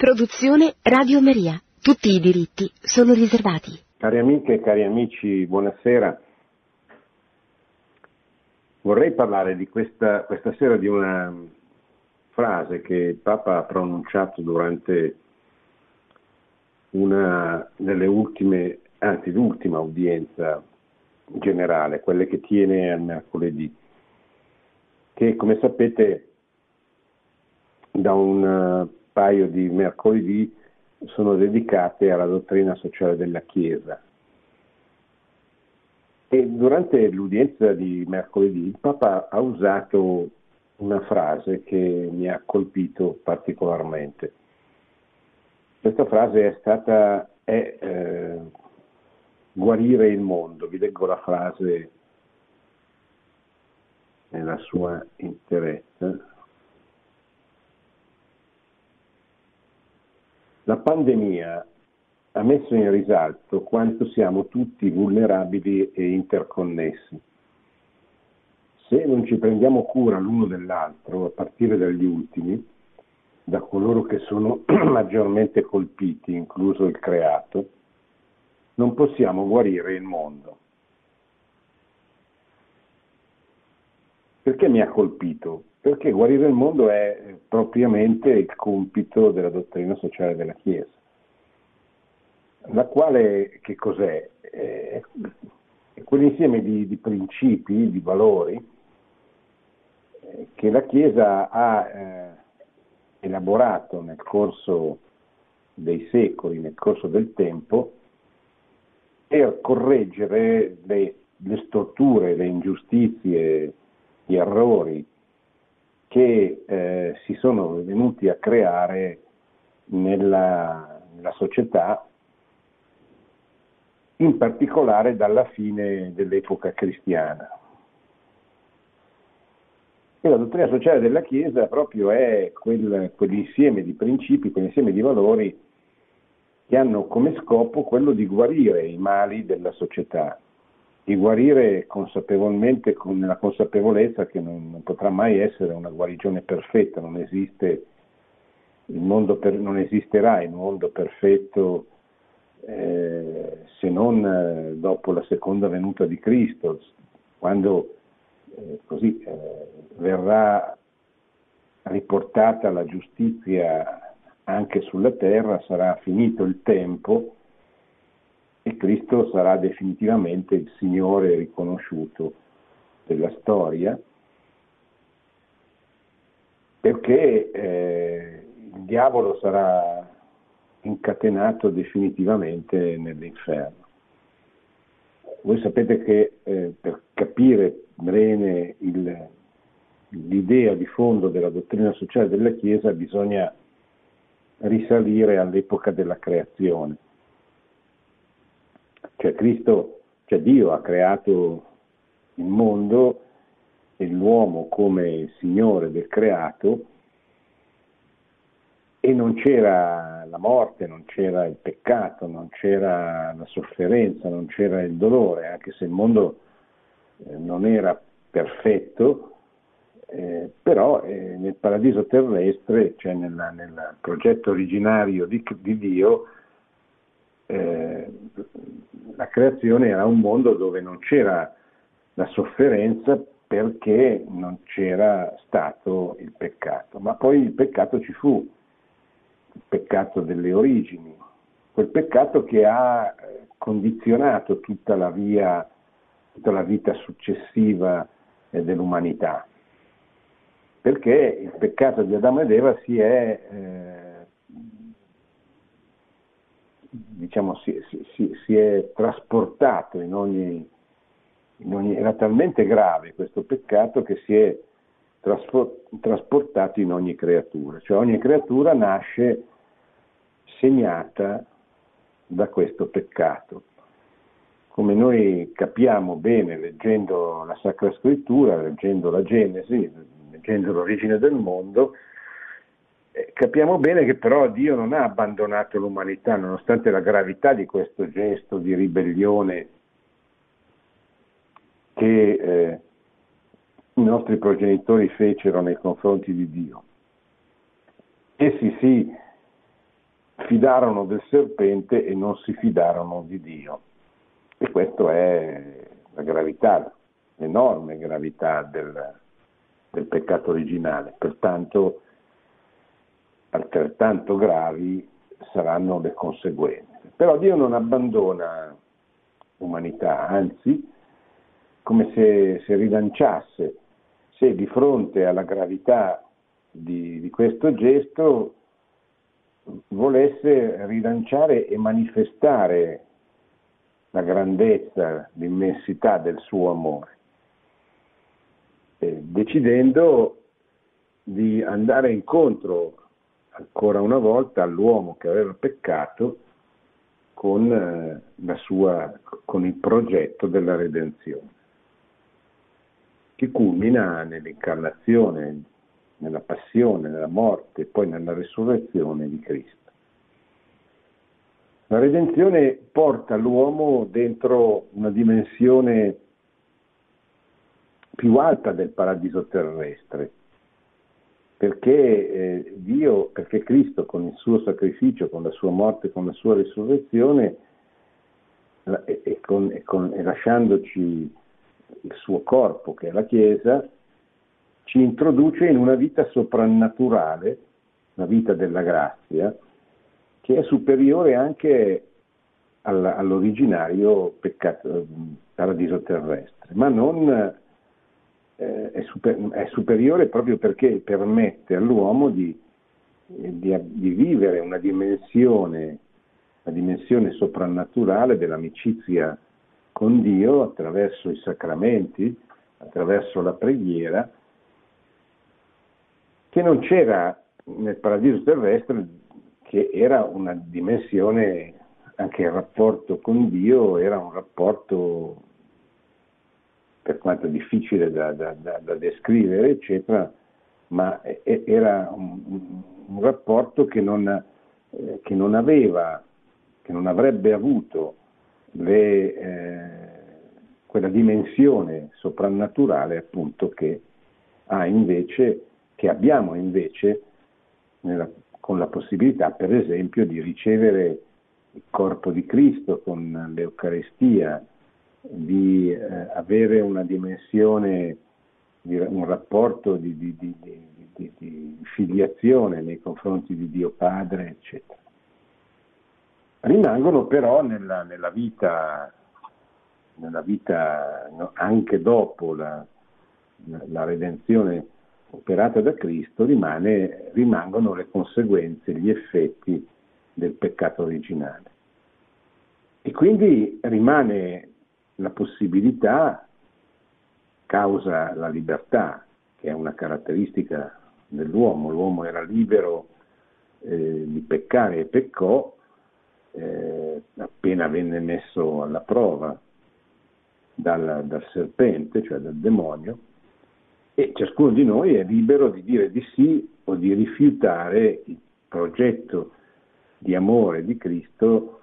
Produzione Radio Maria. Tutti i diritti sono riservati. Cari amiche e cari amici, buonasera. Vorrei parlare di questa, questa sera di una frase che il Papa ha pronunciato durante una delle ultime, anzi l'ultima udienza generale, quelle che tiene al mercoledì, che come sapete da un paio di mercoledì sono dedicate alla dottrina sociale della Chiesa. E durante l'udienza di mercoledì il Papa ha usato una frase che mi ha colpito particolarmente. Questa frase è stata è, eh, guarire il mondo. Vi leggo la frase nella sua interezza. La pandemia ha messo in risalto quanto siamo tutti vulnerabili e interconnessi. Se non ci prendiamo cura l'uno dell'altro, a partire dagli ultimi, da coloro che sono maggiormente colpiti, incluso il creato, non possiamo guarire il mondo. Perché mi ha colpito? Perché guarire il mondo è propriamente il compito della dottrina sociale della Chiesa, la quale che cos'è? È quell'insieme di, di principi, di valori eh, che la Chiesa ha eh, elaborato nel corso dei secoli, nel corso del tempo, per correggere le, le storture, le ingiustizie, gli errori che eh, si sono venuti a creare nella, nella società, in particolare dalla fine dell'epoca cristiana. E la dottrina sociale della Chiesa proprio è quel, quell'insieme di principi, quell'insieme di valori che hanno come scopo quello di guarire i mali della società, di guarire consapevolmente con la consapevolezza che non, non, potrà mai essere una guarigione perfetta, non, esiste il per, non esisterà il mondo perfetto eh, se non eh, dopo la seconda venuta di Cristo, quando eh, così eh, verrà riportata la giustizia anche sulla terra, sarà finito il tempo e Cristo sarà definitivamente il Signore riconosciuto della storia, perché eh, il diavolo sarà incatenato definitivamente nell'inferno. Voi sapete che eh, per capire bene il, l'idea di fondo della dottrina sociale della Chiesa bisogna risalire all'epoca della creazione cioè Cristo, cioè Dio ha creato il mondo e l'uomo come Signore del creato e non c'era la morte, non c'era il peccato, non c'era la sofferenza, non c'era il dolore, anche se il mondo eh, non era perfetto, eh, però eh, nel paradiso terrestre, cioè nella, nel progetto originario di, di Dio, la creazione era un mondo dove non c'era la sofferenza perché non c'era stato il peccato, ma poi il peccato ci fu, il peccato delle origini, quel peccato che ha eh, condizionato tutta la, via, tutta la vita successiva eh, dell'umanità, perché il peccato di Adamo ed Eva si è eh, diciamo, si, si, si, è trasportato in ogni, in ogni, era talmente grave questo peccato che si è trasportato in ogni creatura, cioè ogni creatura nasce segnata da questo peccato. Come noi capiamo bene leggendo la Sacra Scrittura, leggendo la Genesi, leggendo l'origine del mondo, capiamo bene che però Dio non ha abbandonato l'umanità, nonostante la gravità di questo gesto di ribellione che eh, i nostri progenitori fecero nei confronti di Dio. Essi si fidarono del serpente e non si fidarono di Dio. E questa è la gravità, l'enorme gravità del, del peccato originale. Pertanto altrettanto gravi saranno le conseguenze. Però Dio non abbandona l'umanità, anzi, come se, se rilanciasse, se di fronte alla gravità di, di questo gesto volesse rilanciare e manifestare la grandezza, l'immensità del suo amore, eh, decidendo di andare incontro ancora una volta all'uomo che aveva peccato con, eh, sua, con il progetto della redenzione, che culmina nell'incarnazione, nella passione, nella morte e poi nella risurrezione di Cristo. La redenzione porta l'uomo dentro una dimensione più alta del paradiso terrestre, perché eh, Dio, perché Cristo con il suo sacrificio, con la sua morte, con la sua risurrezione e, e, con, e, con, e lasciandoci il suo corpo, che è la Chiesa, ci introduce in una vita soprannaturale, una vita della grazia, che è superiore anche all'originario peccato, paradiso terrestre, ma non eh, è, super, è, superiore proprio perché permette all'uomo di, di, di vivere una dimensione, una dimensione soprannaturale dell'amicizia con Dio attraverso i sacramenti, attraverso la preghiera, che non c'era nel paradiso terrestre, che era una dimensione, anche il rapporto con Dio era un rapporto per quanto difficile da, da, da, da descrivere, eccetera, ma era un, un rapporto che non, eh, che non, aveva, che non avrebbe avuto le, eh, quella dimensione soprannaturale appunto che, invece, che abbiamo invece nella, con la possibilità per esempio di ricevere il corpo di Cristo con l'Eucarestia, di eh, avere una dimensione, di, un rapporto di, di, di, filiazione nei confronti di Dio Padre, eccetera. Rimangono però nella, nella vita, nella vita no, anche dopo la, la, redenzione operata da Cristo, rimane, rimangono le conseguenze, gli effetti del peccato originale. E quindi rimane la possibilità causa la libertà, che è una caratteristica dell'uomo. L'uomo era libero eh, di peccare e peccò eh, appena venne messo alla prova dal, dal serpente, cioè dal demonio, e ciascuno di noi è libero di dire di sì o di rifiutare il progetto di amore di Cristo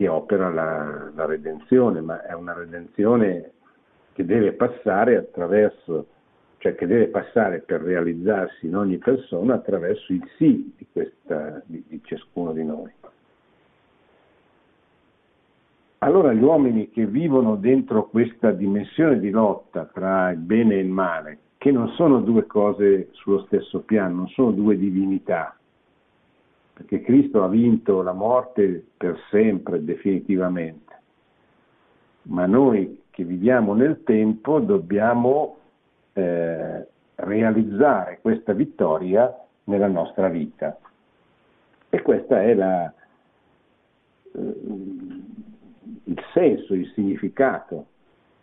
che opera la, la redenzione, ma è una redenzione che deve passare attraverso, cioè che deve passare per realizzarsi in ogni persona attraverso il sì di, questa, di, di ciascuno di noi. Allora gli uomini che vivono dentro questa dimensione di lotta tra il bene e il male, che non sono due cose sullo stesso piano, non sono due divinità, perché Cristo ha vinto la morte per sempre, definitivamente. Ma noi che viviamo nel tempo dobbiamo eh, realizzare questa vittoria nella nostra vita. E questo è la, eh, il senso, il significato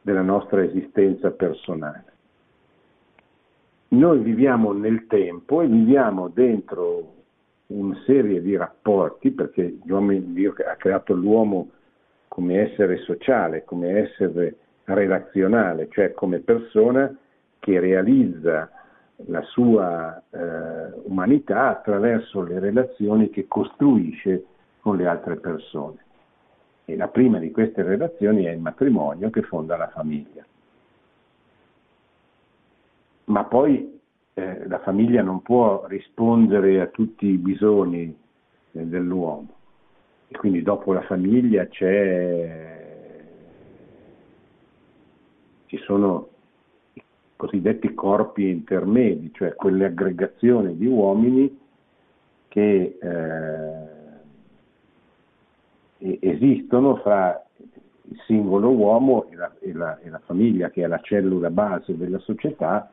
della nostra esistenza personale. Noi viviamo nel tempo e viviamo dentro una serie di rapporti, perché Dio ha creato l'uomo come essere sociale, come essere relazionale, cioè come persona che realizza la sua eh, umanità attraverso le relazioni che costruisce con le altre persone. E la prima di queste relazioni è il matrimonio che fonda la famiglia. Ma poi eh, la famiglia non può rispondere a tutti i bisogni dell'uomo. E quindi dopo la famiglia ci sono i cosiddetti corpi intermedi, cioè quelle aggregazioni di uomini che eh, esistono fra il singolo uomo e la, e, la, e la, famiglia, che è la cellula base della società,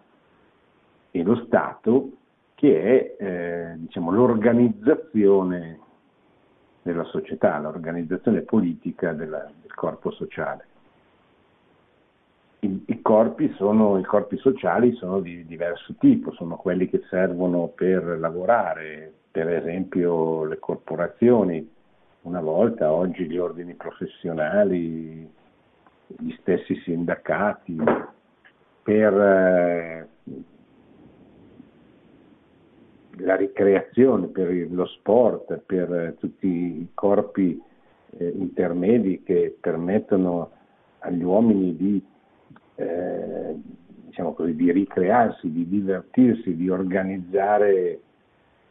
e lo Stato, che è eh, diciamo, l'organizzazione della società, l'organizzazione politica della, del corpo sociale. I, i, corpi sono, I, corpi sociali sono di diverso tipo, sono quelli che servono per lavorare, per esempio le corporazioni, una volta, oggi gli ordini professionali, gli stessi sindacati, per eh, la ricreazione, per lo sport, per tutti i corpi eh, intermedi che permettono agli uomini di, eh, diciamo così, di ricrearsi, di divertirsi, di organizzare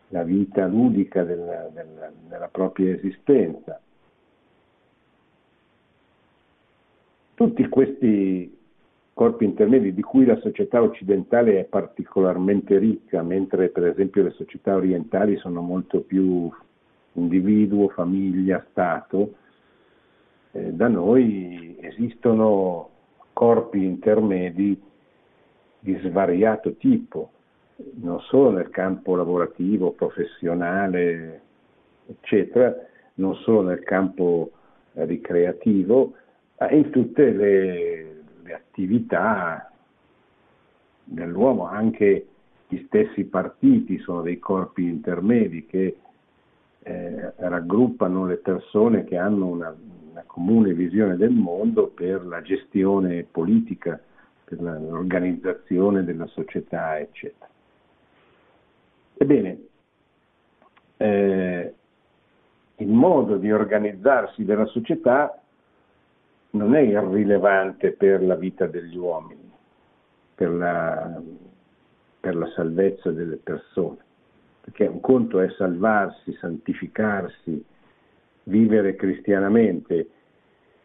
la vita ludica della, della, della propria esistenza. Tutti questi corpi intermedi di cui la società occidentale è particolarmente ricca, mentre per esempio le società orientali sono molto più individuo, famiglia, Stato, eh, da noi esistono corpi intermedi di svariato tipo, non solo nel campo lavorativo, professionale, eccetera, non solo nel campo ricreativo, ma in tutte le, le attività dell'uomo, anche gli stessi partiti sono dei corpi intermedi che eh, raggruppano le persone che hanno una, una, comune visione del mondo per la gestione politica, per l'organizzazione della società, eccetera. Ebbene, eh, il modo di organizzarsi della società non è irrilevante per la vita degli uomini, per la, per la salvezza delle persone, perché un conto è salvarsi, santificarsi, vivere cristianamente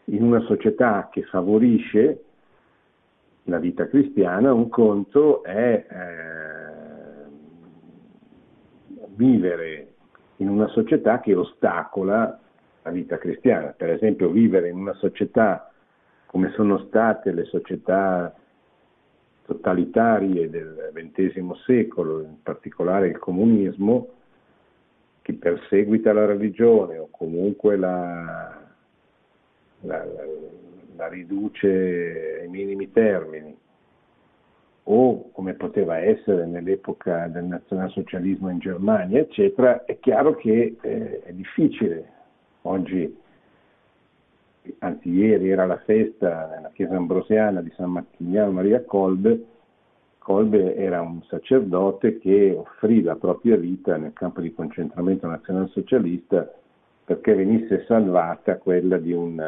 in una società che favorisce la vita cristiana, un conto è eh, vivere in una società che ostacola la vita cristiana. Per esempio vivere in una società come sono state le società totalitarie del XX secolo, in particolare il comunismo, che perseguita la religione o comunque la, la, la, la riduce ai minimi termini, o come poteva essere nell'epoca del nazionalsocialismo in Germania, eccetera, è chiaro che eh, è difficile Oggi, anzi ieri era la festa nella chiesa ambrosiana di San Martiniano Maria Colbe. Colbe era un sacerdote che offrì la propria vita nel campo di concentramento nazionalsocialista perché venisse salvata quella di un,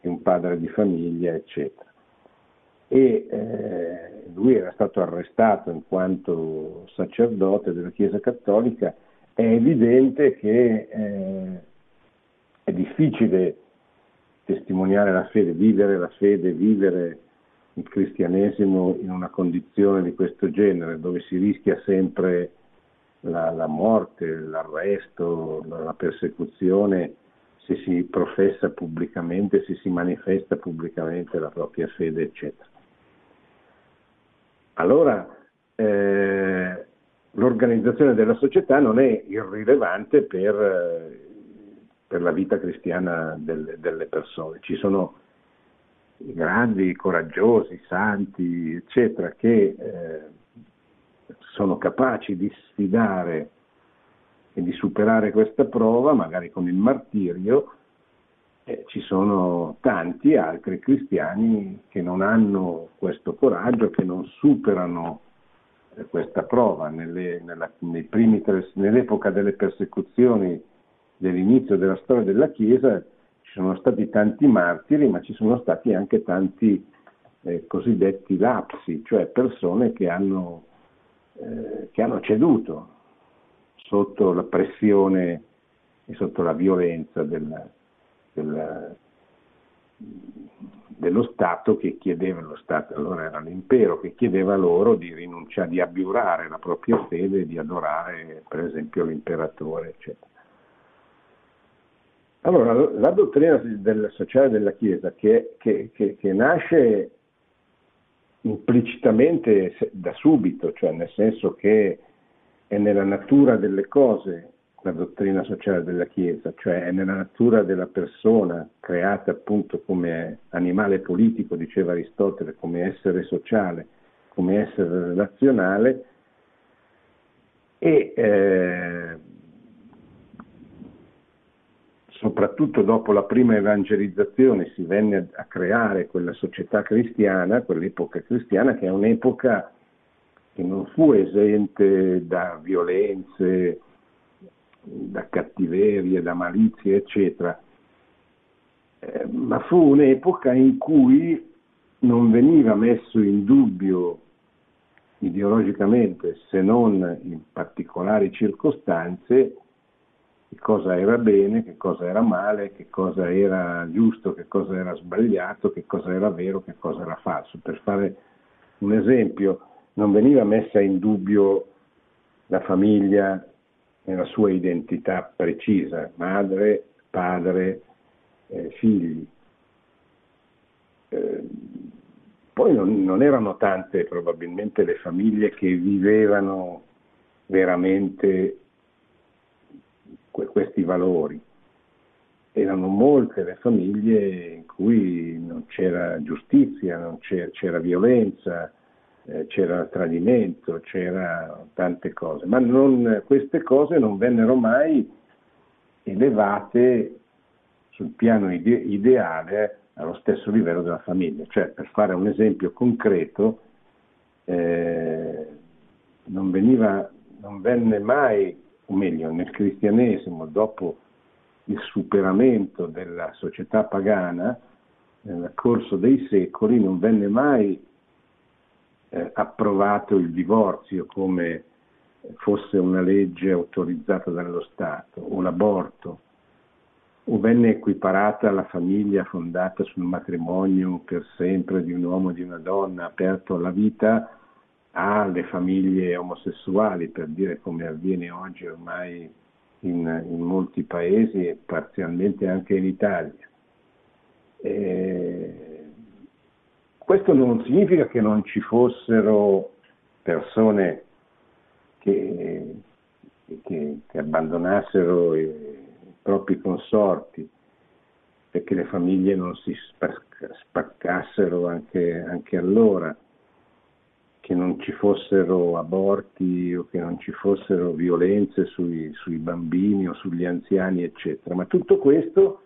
di un padre di famiglia, eccetera. E eh, lui era stato arrestato in quanto sacerdote della Chiesa Cattolica. È evidente che eh, difficile testimoniare la fede, vivere la fede, vivere il cristianesimo in una condizione di questo genere, dove si rischia sempre la, la morte, l'arresto, la, la persecuzione se si professa pubblicamente, se si manifesta pubblicamente la propria fede, eccetera. Allora, eh, l'organizzazione della società non è irrilevante per eh, per la vita cristiana delle, delle persone. Ci sono grandi, coraggiosi, santi, eccetera, che eh, sono capaci di sfidare e di superare questa prova, magari con il martirio, eh, ci sono tanti altri cristiani che non hanno questo coraggio, che non superano eh, questa prova. Nelle, nella, primi, nell'epoca delle persecuzioni dell'inizio della storia della Chiesa ci sono stati tanti martiri, ma ci sono stati anche tanti eh, cosiddetti lapsi, cioè persone che hanno, eh, che hanno ceduto sotto la pressione e sotto la violenza del, del, dello Stato che chiedeva, lo Stato allora era l'impero, che chiedeva loro di rinunciare, di abiurare la propria fede e di adorare per esempio l'imperatore, eccetera. Allora, la dottrina del sociale della Chiesa che, che, che, che nasce implicitamente da subito, cioè nel senso che è nella natura delle cose la dottrina sociale della Chiesa, cioè è nella natura della persona creata appunto come animale politico, diceva Aristotele, come essere sociale, come essere relazionale e eh, soprattutto dopo la prima evangelizzazione si venne a creare quella società cristiana, quell'epoca cristiana che è un'epoca che non fu esente da violenze, da cattiverie, da malizie, eccetera, eh, ma fu un'epoca in cui non veniva messo in dubbio ideologicamente, se non in particolari circostanze, che cosa era bene, che cosa era male, che cosa era giusto, che cosa era sbagliato, che cosa era vero, che cosa era falso. Per fare un esempio, non veniva messa in dubbio la famiglia nella sua identità precisa, madre, padre, eh, figli. Eh, poi non, non, erano tante probabilmente le famiglie che vivevano veramente que- questi valori. Erano molte le famiglie in cui non c'era giustizia, non c'era, c'era violenza, eh, c'era tradimento, c'era tante cose, ma non, queste cose non vennero mai elevate sul piano ide- ideale allo stesso livello della famiglia. Cioè, per fare un esempio concreto, eh, non, veniva, non venne mai, o meglio, nel cristianesimo, dopo il superamento della società pagana, nel corso dei secoli, non venne mai eh, approvato il divorzio come fosse una legge autorizzata dallo Stato, o l'aborto, o venne equiparata la famiglia fondata sul matrimonio per sempre di un uomo e di una donna, aperto alla vita, alle famiglie omosessuali, per dire come avviene oggi ormai in, in molti paesi e parzialmente anche in Italia. E questo non significa che non ci fossero persone che, che, che abbandonassero i, i, propri consorti, perché le famiglie non si spaccassero anche, anche allora, che non ci fossero aborti o che non ci fossero violenze sui, sui bambini o sugli anziani, eccetera. Ma tutto questo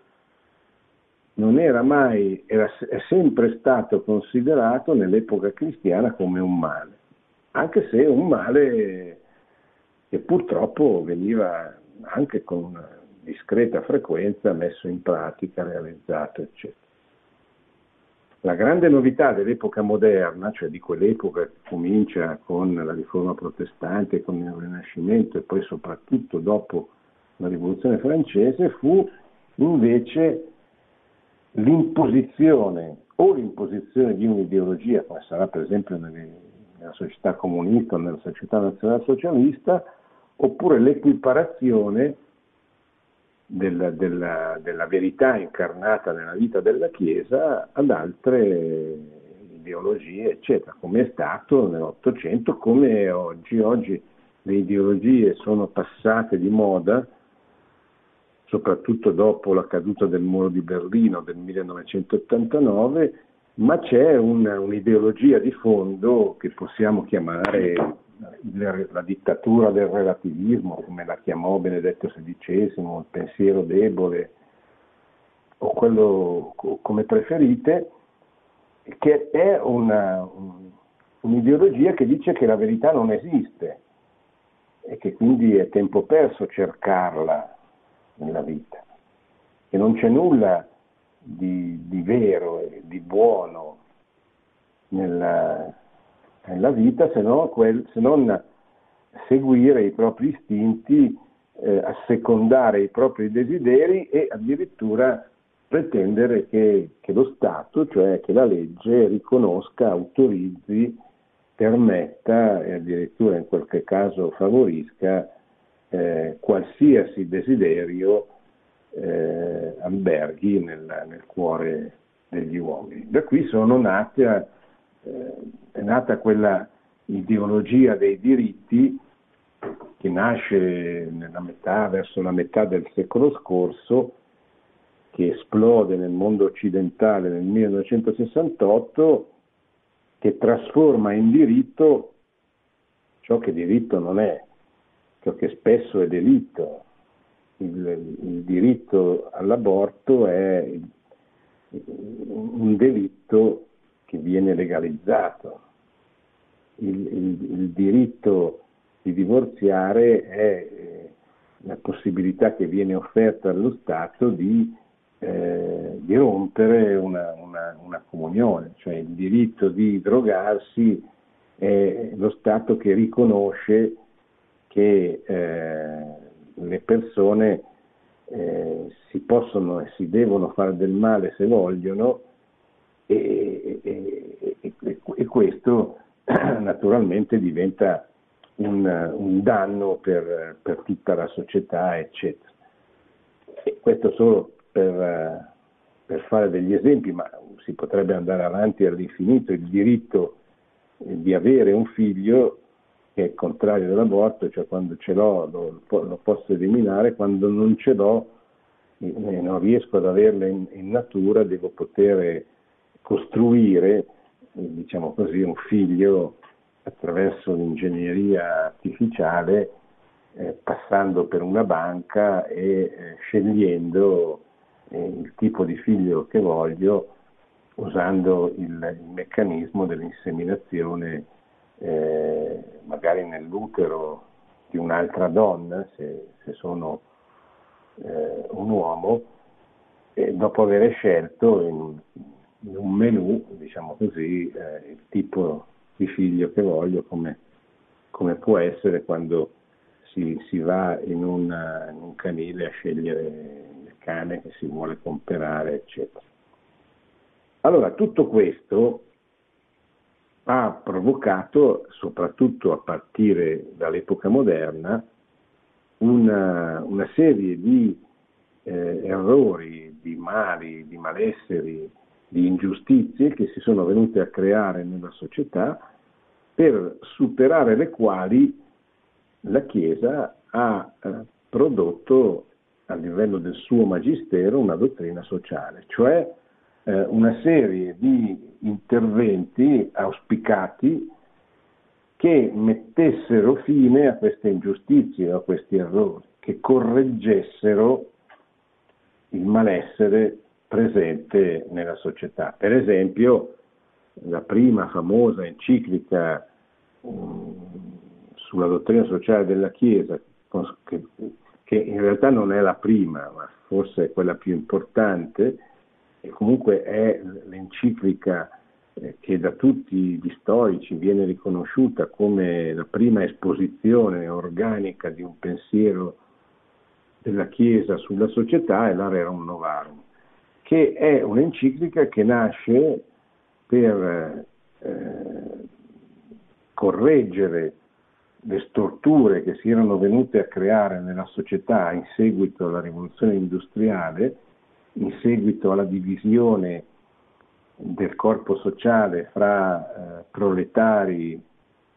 non era mai, era, è sempre stato considerato nell'epoca cristiana come un male, anche se un male che purtroppo veniva anche con discreta frequenza messo in pratica, realizzato, eccetera. La grande novità dell'epoca moderna, cioè di quell'epoca che comincia con la riforma protestante, con il Rinascimento e poi soprattutto dopo la rivoluzione francese, fu invece l'imposizione o l'imposizione di un'ideologia, come sarà per esempio nella società comunista o nella società nazionalsocialista, oppure l'equiparazione del, della, della, verità incarnata nella vita della Chiesa ad altre ideologie, eccetera, come è stato nell'Ottocento, come oggi. Oggi le ideologie sono passate di moda soprattutto dopo la caduta del muro di Berlino del 1989, ma c'è un, un'ideologia di fondo che possiamo chiamare la dittatura del relativismo, come la chiamò Benedetto XVI, il pensiero debole, o quello come preferite, che è una, un, un'ideologia che dice che la verità non esiste e che quindi è tempo perso cercarla nella vita, che non c'è nulla di, di vero e di buono nella, nella vita se non, quel, se non seguire i propri istinti eh, assecondare i propri desideri e addirittura pretendere che, che, lo Stato, cioè che la legge, riconosca, autorizzi, permetta e addirittura in qualche caso favorisca eh, qualsiasi desiderio eh, alberghi nel, nel, cuore degli uomini. Da qui sono nate, eh, è nata quella ideologia dei diritti che nasce metà, verso la metà del secolo scorso, che esplode nel mondo occidentale nel 1968, che trasforma in diritto ciò che diritto non è, ciò che spesso è delitto. Il, il diritto all'aborto è un delitto che viene legalizzato. Il, il, il diritto di divorziare è eh, la possibilità che viene offerta allo Stato di, eh, di rompere una, una, una, comunione, cioè il diritto di drogarsi è lo Stato che riconosce che eh, le persone eh, si possono e si devono fare del male se vogliono e, e, e, e questo naturalmente diventa un, un danno per, per, tutta la società, eccetera. E questo solo per, per, fare degli esempi, ma si potrebbe andare avanti all'infinito, il diritto di avere un figlio che è contrario dell'aborto, cioè quando ce l'ho lo, lo posso eliminare, quando non ce l'ho e non riesco ad averla in, in natura, devo poter costruire, diciamo così, un figlio attraverso l'ingegneria artificiale, eh, passando per una banca e eh, scegliendo eh, il tipo di figlio che voglio usando il, il meccanismo dell'inseminazione eh, magari nell'utero di un'altra donna, se, se sono eh, un uomo, dopo aver scelto in, in un menu, diciamo così, eh, il tipo di figlio che voglio, come, come può essere quando si, si va in, una, in, un canile a scegliere il cane che si vuole comprare, eccetera. Allora, tutto questo ha provocato, soprattutto a partire dall'epoca moderna, una, una serie di eh, errori, di mali, di malesseri, di ingiustizie che si sono venute a creare nella società per superare le quali la Chiesa ha eh, prodotto a livello del suo magistero una dottrina sociale, cioè eh, una serie di interventi auspicati che mettessero fine a queste ingiustizie, a questi errori, che correggessero il malessere presente nella società. Per esempio, la prima famosa enciclica um, sulla dottrina sociale della Chiesa, che, in realtà non è la prima, ma forse è quella più importante, e comunque è l'enciclica eh, che da tutti gli storici viene riconosciuta come la prima esposizione organica di un pensiero della Chiesa sulla società, è l'Arerum Novarum che è un'enciclica che nasce per eh, correggere le storture che si erano venute a creare nella società in seguito alla rivoluzione industriale, in seguito alla divisione del corpo sociale fra eh, proletari,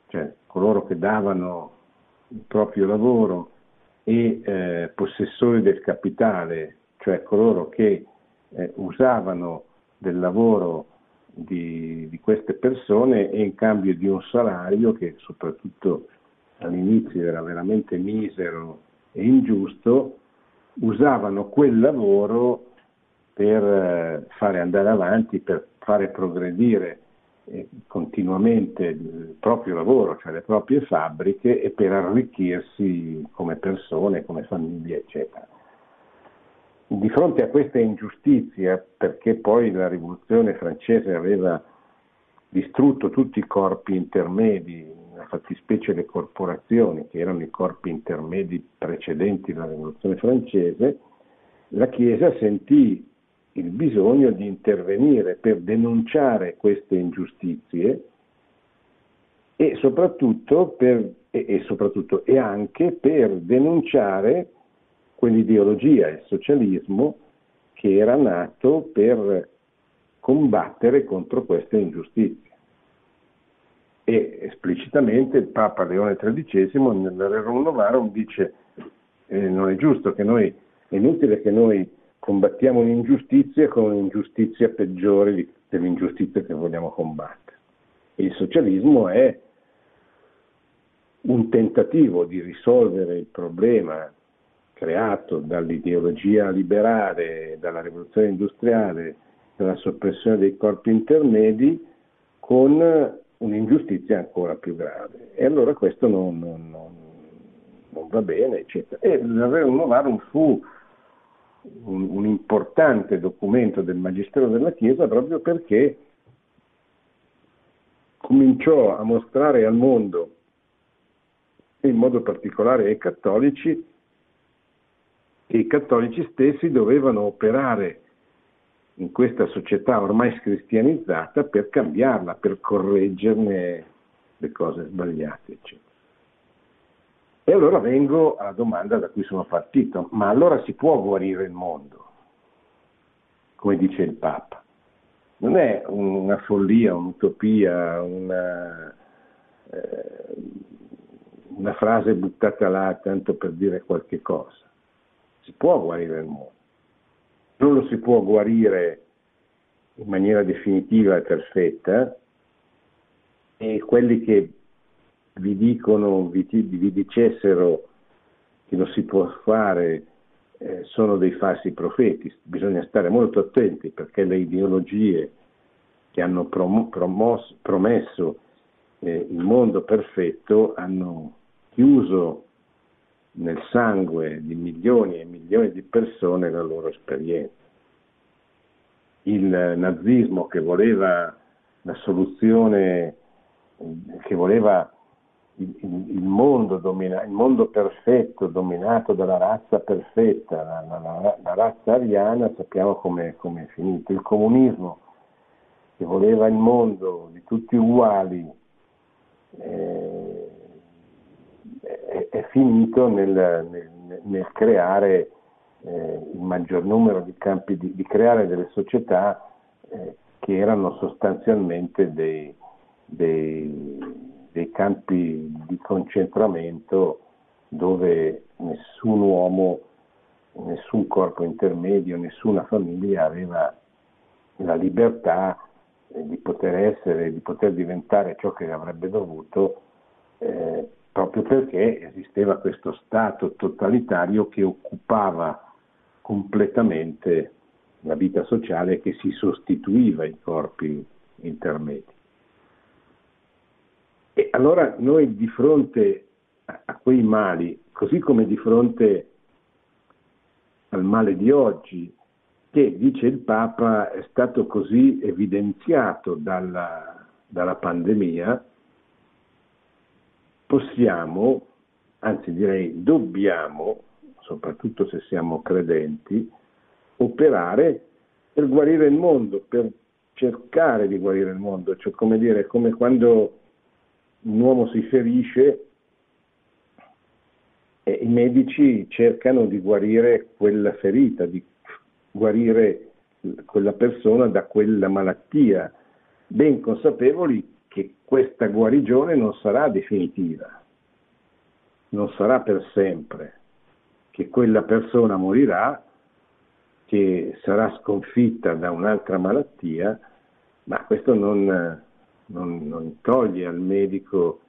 cioè coloro che davano il proprio lavoro, e eh, possessori del capitale, cioè coloro che eh, usavano del lavoro di, di, queste persone e in cambio di un salario che soprattutto all'inizio era veramente misero e ingiusto, usavano quel lavoro per eh, fare andare avanti, per fare progredire eh, continuamente il proprio lavoro, cioè le proprie fabbriche e per arricchirsi come persone, come famiglie, eccetera. Di fronte a questa ingiustizia, perché poi la rivoluzione francese aveva distrutto tutti i corpi intermedi, una fattispecie le corporazioni, che erano i corpi intermedi precedenti alla rivoluzione francese, la Chiesa sentì il bisogno di intervenire per denunciare queste ingiustizie e soprattutto, per, e, e, soprattutto, e anche per denunciare quell'ideologia, il socialismo, che era nato per combattere contro queste ingiustizie. E esplicitamente il Papa Leone XIII nel Rerum Novarum dice eh, non è giusto che noi, è inutile che noi combattiamo un'ingiustizia con un'ingiustizia peggiore dell'ingiustizia che vogliamo combattere. E il socialismo è un tentativo di risolvere il problema creato dall'ideologia liberale, dalla rivoluzione industriale, dalla soppressione dei corpi intermedi, con un'ingiustizia ancora più grave. E allora questo non, non, non, non va bene, eccetera. E l'Avere Novarum fu un, un importante documento del Magistero della Chiesa proprio perché cominciò a mostrare al mondo in modo particolare ai cattolici, che i cattolici stessi dovevano operare in questa società ormai scristianizzata per cambiarla, per correggerne le cose sbagliate, eccetera. E allora vengo alla domanda da cui sono partito, ma allora si può guarire il mondo? Come dice il Papa. Non è una follia, un'utopia, una, eh, una frase buttata là tanto per dire qualche cosa. Si può guarire il mondo. Non lo si può guarire in maniera definitiva e perfetta e quelli che vi dicono, vi, vi dicessero che lo si può fare eh, sono dei falsi profeti. Bisogna stare molto attenti perché le ideologie che hanno prom- promosso, promesso eh, il mondo perfetto hanno chiuso nel sangue di milioni e milioni di persone la loro esperienza. Il nazismo che voleva la soluzione, che voleva il, il, mondo, domina, il mondo, perfetto dominato dalla razza perfetta, la, la, la razza ariana, sappiamo come è finito. Il comunismo che voleva il mondo di tutti uguali, eh, è, finito nel, nel, nel creare eh, il maggior numero di campi, di, di creare delle società eh, che erano sostanzialmente dei, dei, dei campi di concentramento dove nessun uomo, nessun corpo intermedio, nessuna famiglia aveva la libertà eh, di poter essere, di poter diventare ciò che avrebbe dovuto eh, proprio perché esisteva questo Stato totalitario che occupava completamente la vita sociale che si sostituiva ai corpi intermedi. E allora noi di fronte a quei mali, così come di fronte al male di oggi, che dice il Papa è stato così evidenziato dalla, dalla pandemia, possiamo, anzi direi dobbiamo, soprattutto se siamo credenti, operare per guarire il mondo, per cercare di guarire il mondo, cioè come dire, come quando un uomo si ferisce e i medici cercano di guarire quella ferita, di guarire quella persona da quella malattia, ben consapevoli questa guarigione non sarà definitiva, non sarà per sempre, che quella persona morirà, che sarà sconfitta da un'altra malattia, ma questo non, non, non toglie al medico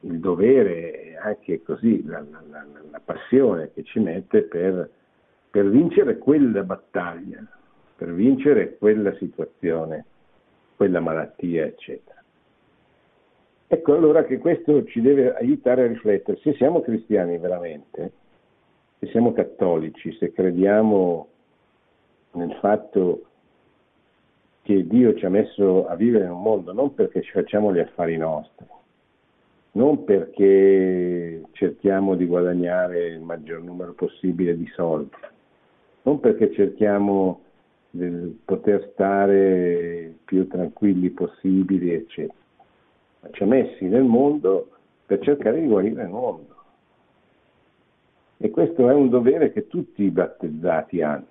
il dovere e anche così la, la, la, passione che ci mette per, per vincere quella battaglia, per vincere quella situazione, quella malattia, eccetera. Ecco allora che questo ci deve aiutare a riflettere. Se siamo cristiani veramente, se siamo cattolici, se crediamo nel fatto che Dio ci ha messo a vivere in un mondo non perché ci facciamo gli affari nostri, non perché cerchiamo di guadagnare il maggior numero possibile di soldi, non perché cerchiamo di poter stare più tranquilli possibili, eccetera, ci ha messi nel mondo per cercare di guarire il mondo. E questo è un dovere che tutti i battezzati hanno,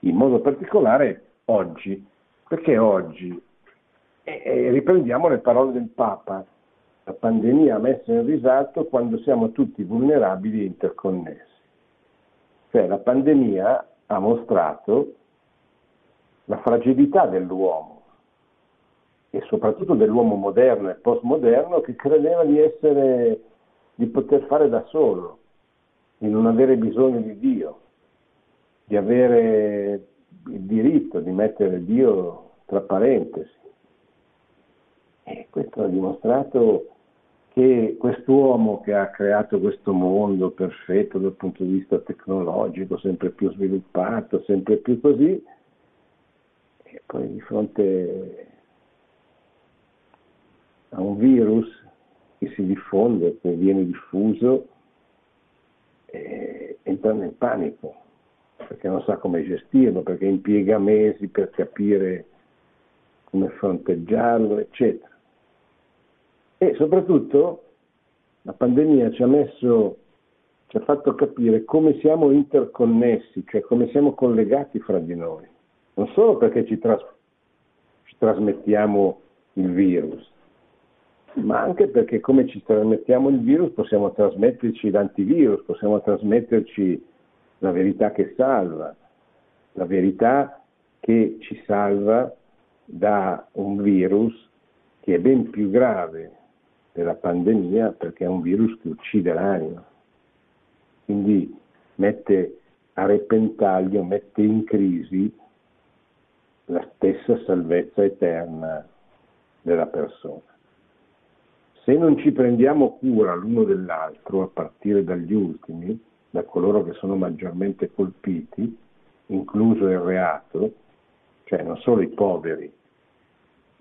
in modo particolare oggi, perché oggi e, e riprendiamo le parole del Papa. La pandemia ha messo in risalto quando siamo tutti vulnerabili e interconnessi. Cioè la pandemia ha mostrato la fragilità dell'uomo e soprattutto dell'uomo moderno e postmoderno che credeva di essere, di poter fare da solo, di non avere bisogno di Dio, di avere il diritto di mettere Dio tra parentesi. E questo ha dimostrato che quest'uomo che ha creato questo mondo perfetto dal punto di vista tecnologico, sempre più sviluppato, sempre più così, e poi di fronte a un virus che si diffonde, che viene diffuso, eh, entra nel panico, perché non sa come gestirlo, perché impiega mesi per capire come fronteggiarlo, eccetera. E soprattutto la pandemia ci ha messo, ci ha fatto capire come siamo interconnessi, cioè come siamo collegati fra di noi. Non solo perché ci, tras- ci trasmettiamo il virus, ma anche perché come ci trasmettiamo il virus possiamo trasmetterci l'antivirus, possiamo trasmetterci la verità che salva, la verità che ci salva da un virus che è ben più grave della pandemia perché è un virus che uccide l'anima. Quindi mette a repentaglio, mette in crisi la stessa salvezza eterna della persona. Se non ci prendiamo cura l'uno dell'altro, a partire dagli ultimi, da coloro che sono maggiormente colpiti, incluso il reato, cioè non solo i poveri,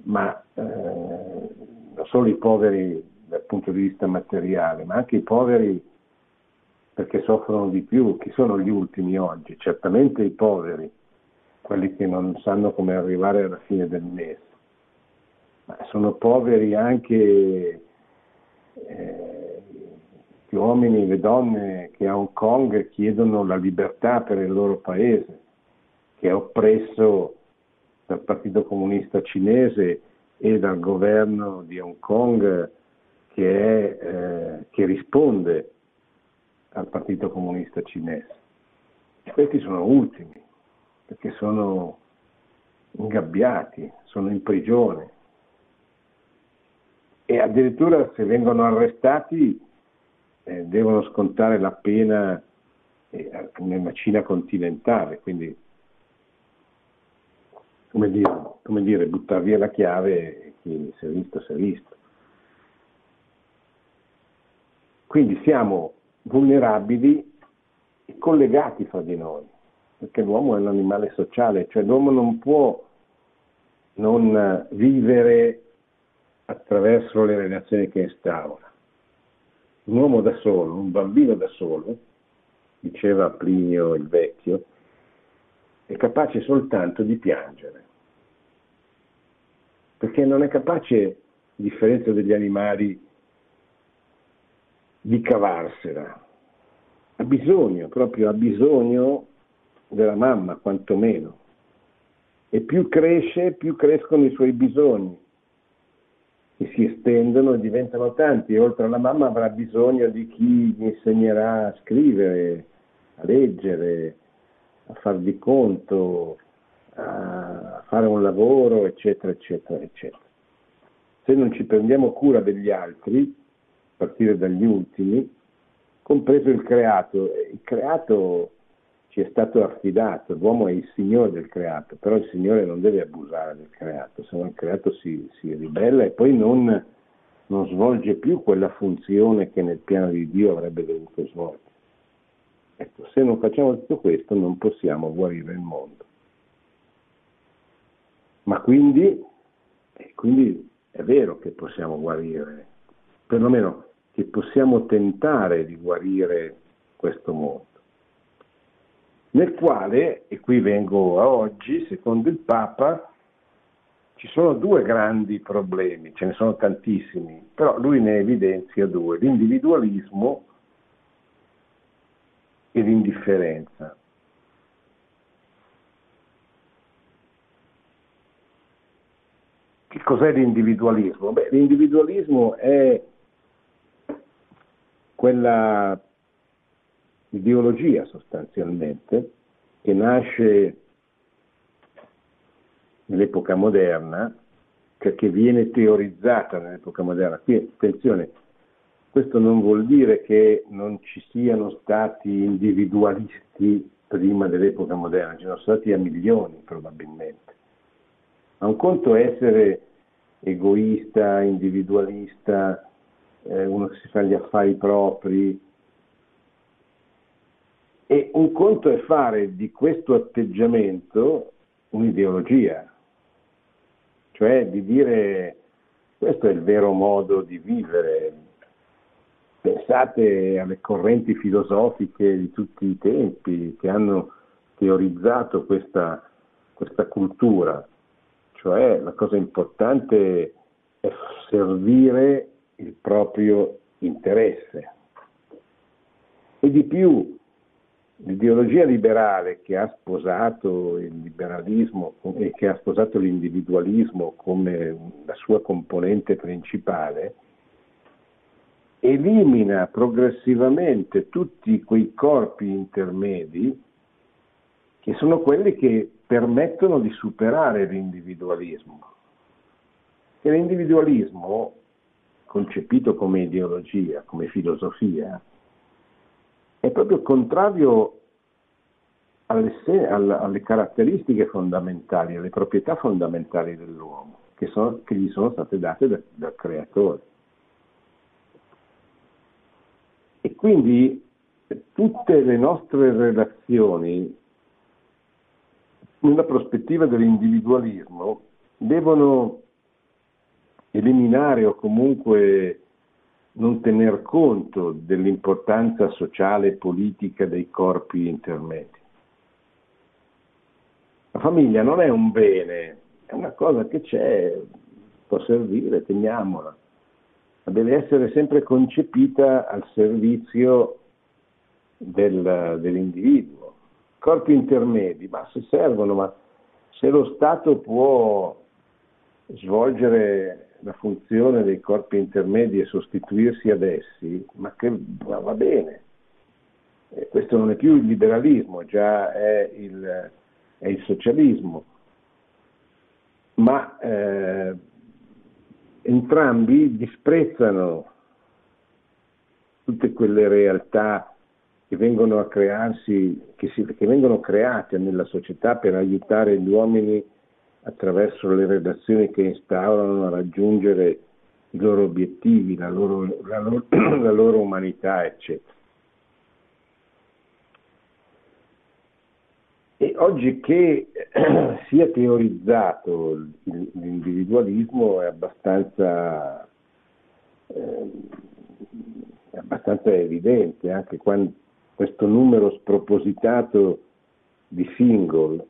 ma eh, non solo i poveri dal punto di vista materiale, ma anche i poveri perché soffrono di più. Chi sono gli ultimi oggi? Certamente i poveri, quelli che non sanno come arrivare alla fine del mese, ma sono poveri anche eh, gli uomini, le donne che a Hong Kong chiedono la libertà per il loro paese, che è oppresso dal Partito Comunista Cinese e dal governo di Hong Kong che, è, eh, che risponde al Partito Comunista Cinese. E questi sono ultimi, perché sono ingabbiati, sono in prigione. E addirittura se vengono arrestati eh, devono scontare la pena eh, nella Cina continentale, quindi come dire, come dire, buttare via la chiave, chi si è visto si è visto. Quindi siamo vulnerabili e collegati fra di noi, perché l'uomo è un animale sociale, cioè l'uomo non può non vivere attraverso le relazioni che instaura. Un uomo da solo, un bambino da solo, diceva Plinio il vecchio, è capace soltanto di piangere, perché non è capace, a differenza degli animali, di cavarsela. Ha bisogno, proprio ha bisogno della mamma, quantomeno. E più cresce, più crescono i suoi bisogni e si estendono e diventano tanti. Oltre alla mamma avrà bisogno di chi gli insegnerà a scrivere, a leggere, a far di conto, a fare un lavoro, eccetera, eccetera, eccetera. Se non ci prendiamo cura degli altri, a partire dagli ultimi, compreso il creato, il creato ci è stato affidato, l'uomo è il signore del creato, però il signore non deve abusare del creato, se no il creato si, si ribella e poi non, non svolge più quella funzione che nel piano di Dio avrebbe dovuto svolgere. Ecco, se non facciamo tutto questo non possiamo guarire il mondo. Ma quindi, quindi è vero che possiamo guarire, perlomeno che possiamo tentare di guarire questo mondo, nel quale, e qui vengo a oggi, secondo il Papa, ci sono due grandi problemi, ce ne sono tantissimi, però lui ne evidenzia due, l'individualismo e l'indifferenza. Che cos'è l'individualismo? Beh, l'individualismo è quella ideologia sostanzialmente che nasce nell'epoca moderna, cioè che viene teorizzata nell'epoca moderna. Qui, attenzione, questo non vuol dire che non ci siano stati individualisti prima dell'epoca moderna, ci sono stati a milioni probabilmente. Ma un conto è essere egoista, individualista, eh, uno che si fa gli affari propri, e un conto è fare di questo atteggiamento un'ideologia, cioè di dire questo è il vero modo di vivere. Pensate alle correnti filosofiche di tutti i tempi che hanno teorizzato questa, questa cultura, cioè la cosa importante è servire il proprio interesse. E di più, l'ideologia liberale che ha sposato il liberalismo e che ha sposato l'individualismo come la sua componente principale, elimina progressivamente tutti quei corpi intermedi che sono quelli che permettono di superare l'individualismo. E l'individualismo, concepito come ideologia, come filosofia, è proprio contrario alle, alle, caratteristiche fondamentali, alle proprietà fondamentali dell'uomo, che, sono, che gli sono state date da, dal creatore. E quindi tutte le nostre relazioni, nella prospettiva dell'individualismo, devono eliminare o comunque non tener conto dell'importanza sociale e politica dei corpi intermedi. La famiglia non è un bene, è una cosa che c'è, può servire, teniamola, ma deve essere sempre concepita al servizio del, dell'individuo. Corpi intermedi, ma se servono, ma se lo Stato può svolgere la funzione dei corpi intermedi e sostituirsi ad essi, ma che va bene. Eh, questo non è più il liberalismo, già è il, è il socialismo, ma eh, entrambi disprezzano tutte quelle realtà che vengono a crearsi, che, si, che vengono create nella società per aiutare gli uomini attraverso le redazioni che instaurano a raggiungere i loro obiettivi, la loro, la loro, la loro umanità, eccetera. E oggi che sia teorizzato l'individualismo è abbastanza, eh, è abbastanza evidente, anche quando questo numero spropositato di single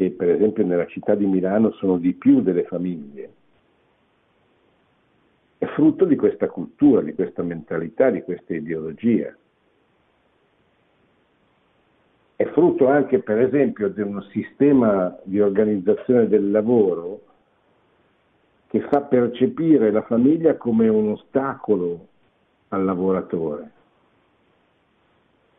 che per esempio nella città di Milano sono di più delle famiglie, è frutto di questa cultura, di questa mentalità, di questa ideologia. È frutto anche, per esempio, di un sistema di organizzazione del lavoro che fa percepire la famiglia come un ostacolo al lavoratore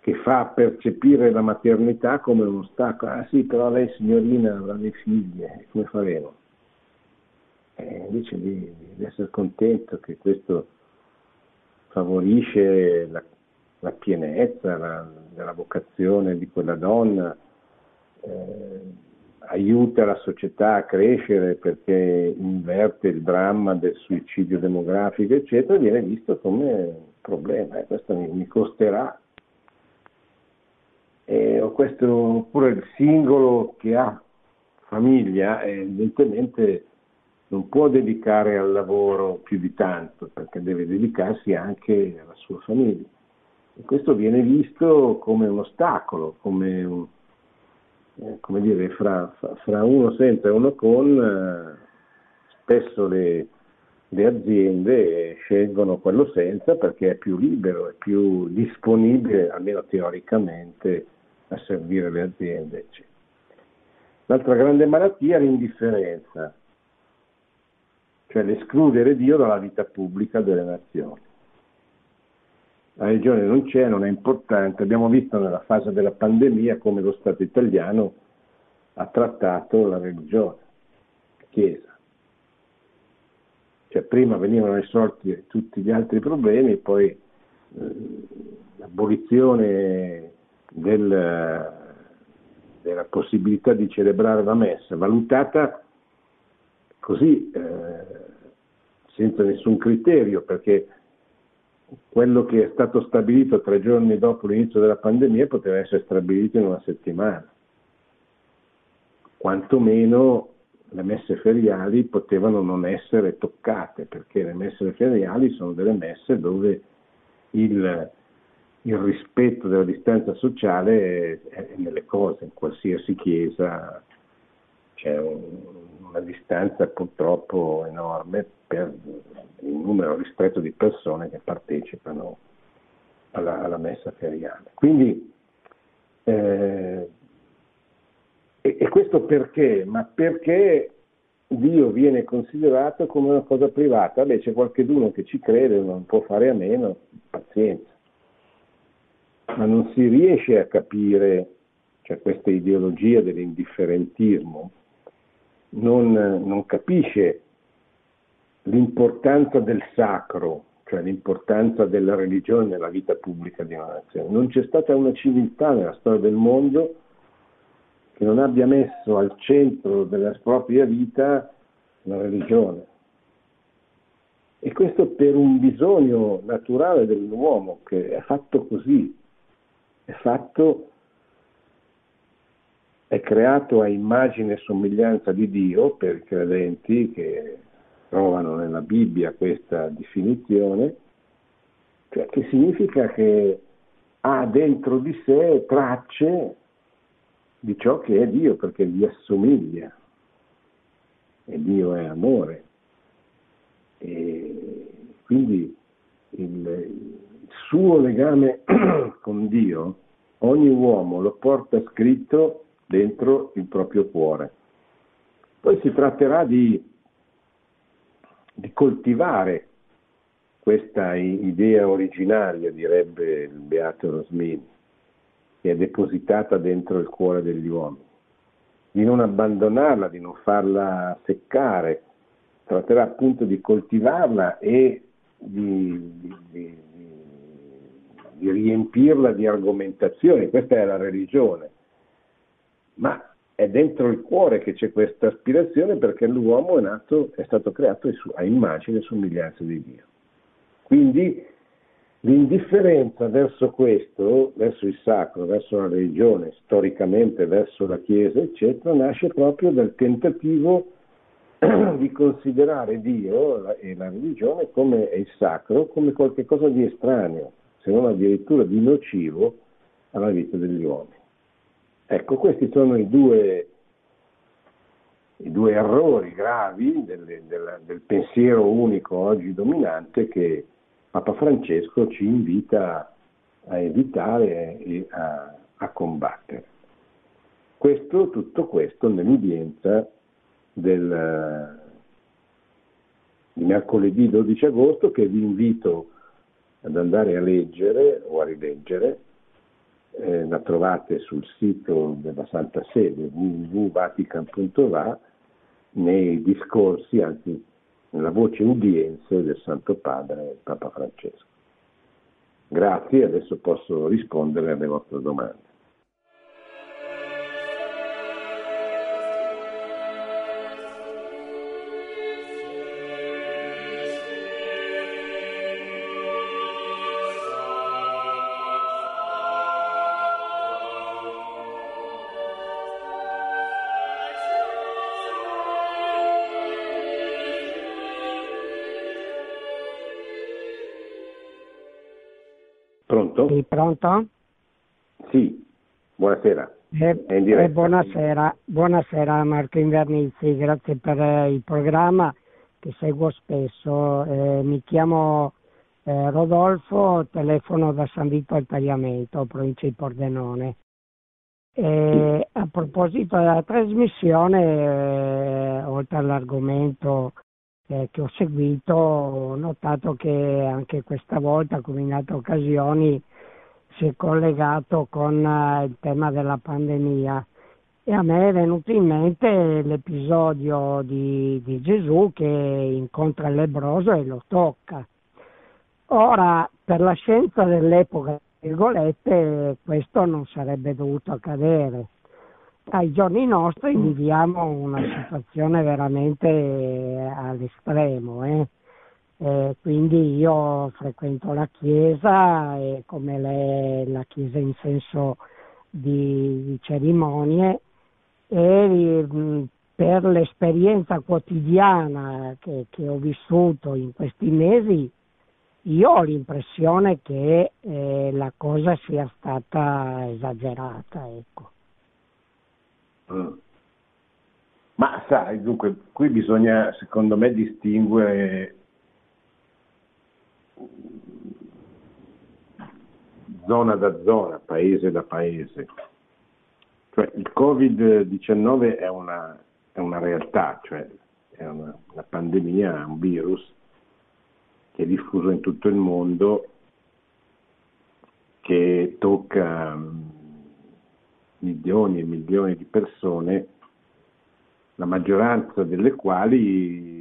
che fa percepire la maternità come uno ostacolo. Ah sì, però lei signorina avrà dei figli, come faremo? E invece di, di, essere contento che questo favorisce la, la pienezza la, della vocazione di quella donna, eh, aiuta la società a crescere perché inverte il dramma del suicidio demografico, eccetera, viene visto come un problema. Eh, questo mi, mi costerà eh, questo, oppure il singolo che ha famiglia, evidentemente non può dedicare al lavoro più di tanto, perché deve dedicarsi anche alla sua famiglia. E questo viene visto come un ostacolo, come, un, eh, come dire, fra, fra, uno senza e uno con, eh, spesso le, le aziende scelgono quello senza perché è più libero, è più disponibile, almeno teoricamente, a servire le aziende. L'altra grande malattia è l'indifferenza, cioè l'escludere Dio dalla vita pubblica delle nazioni. La religione non c'è, non è importante. Abbiamo visto nella fase della pandemia come lo Stato italiano ha trattato la religione, la Chiesa. Cioè prima venivano risolti tutti gli altri problemi, poi eh, l'abolizione del, della possibilità di celebrare la messa, valutata così, eh, senza nessun criterio, perché quello che è stato stabilito tre giorni dopo l'inizio della pandemia poteva essere stabilito in una settimana. Quantomeno le messe feriali potevano non essere toccate, perché le messe feriali sono delle messe dove il, il rispetto della distanza sociale è, è, nelle cose, in qualsiasi chiesa c'è un, una distanza purtroppo enorme per il numero ristretto di persone che partecipano alla, alla messa feriale. Quindi eh, e, e questo perché? Ma perché Dio viene considerato come una cosa privata. Beh, c'è qualcuno che ci crede, non può fare a meno, pazienza. Ma non si riesce a capire, cioè questa ideologia dell'indifferentismo, non, non capisce l'importanza del sacro, cioè l'importanza della religione nella vita pubblica di una nazione. Non c'è stata una civiltà nella storia del mondo che non abbia messo al centro della propria vita la religione. E questo per un bisogno naturale dell'uomo che è fatto così, è fatto, è creato a immagine e somiglianza di Dio per i credenti che trovano nella Bibbia questa definizione, cioè che significa che ha dentro di sé tracce di ciò che è Dio, perché gli assomiglia. E Dio è amore. E quindi il, suo legame con Dio, ogni uomo lo porta scritto dentro il proprio cuore. Poi si tratterà di, di coltivare questa idea originaria, direbbe il Beato Rosmini, che è depositata dentro il cuore degli uomini, di non abbandonarla, di non farla seccare, tratterà appunto di coltivarla e di, di, di, di riempirla di argomentazioni, questa è la religione, ma è dentro il cuore che c'è questa aspirazione perché l'uomo è, nato, è stato creato a immagine e somiglianza di Dio. Quindi L'indifferenza verso questo, verso il sacro, verso la religione, storicamente verso la Chiesa, eccetera, nasce proprio dal tentativo di considerare Dio e la religione come il sacro come qualcosa di estraneo, se non addirittura di nocivo alla vita degli uomini. Ecco, questi sono i due, i due errori gravi del, del, del pensiero unico oggi dominante che Papa Francesco ci invita a evitare e a, a combattere. Questo, tutto questo nell'udienza del, mercoledì 12 agosto che vi invito ad andare a leggere o a rileggere, eh, la trovate sul sito della Santa Sede www.vatican.va nei discorsi, anzi nella voce udienze del Santo Padre Papa Francesco. Grazie, adesso posso rispondere alle vostre domande. Pronto? Sì, pronto? Sì, buonasera. Eh, eh, buonasera, buonasera Marco Invernizzi, grazie per eh, il programma che seguo spesso. Eh, mi chiamo eh, Rodolfo, telefono da San Vito al Tagliamento, provincia di Pordenone. E a proposito della trasmissione, eh, oltre all'argomento eh, che ho seguito, ho notato che anche questa volta, come in altre occasioni, si è collegato con eh, il tema della pandemia. E a me è venuto in mente l'episodio di, di Gesù che incontra il lebroso e lo tocca. Ora, per la scienza dell'epoca virgolette, questo non sarebbe dovuto accadere. Ai giorni nostri viviamo una situazione veramente all'estremo, eh? Eh, quindi io frequento la chiesa e come le, la chiesa in senso di, di cerimonie e mh, per l'esperienza quotidiana che, che ho vissuto in questi mesi io ho l'impressione che eh, la cosa sia stata esagerata, ecco. Mm. Ma sai, dunque, qui bisogna, secondo me, distinguere zona da zona, paese da paese. Cioè, il Covid-19 è una, è una realtà, cioè è una, una pandemia, un virus che è diffuso in tutto il mondo, che tocca mm, milioni e milioni di persone, la maggioranza delle quali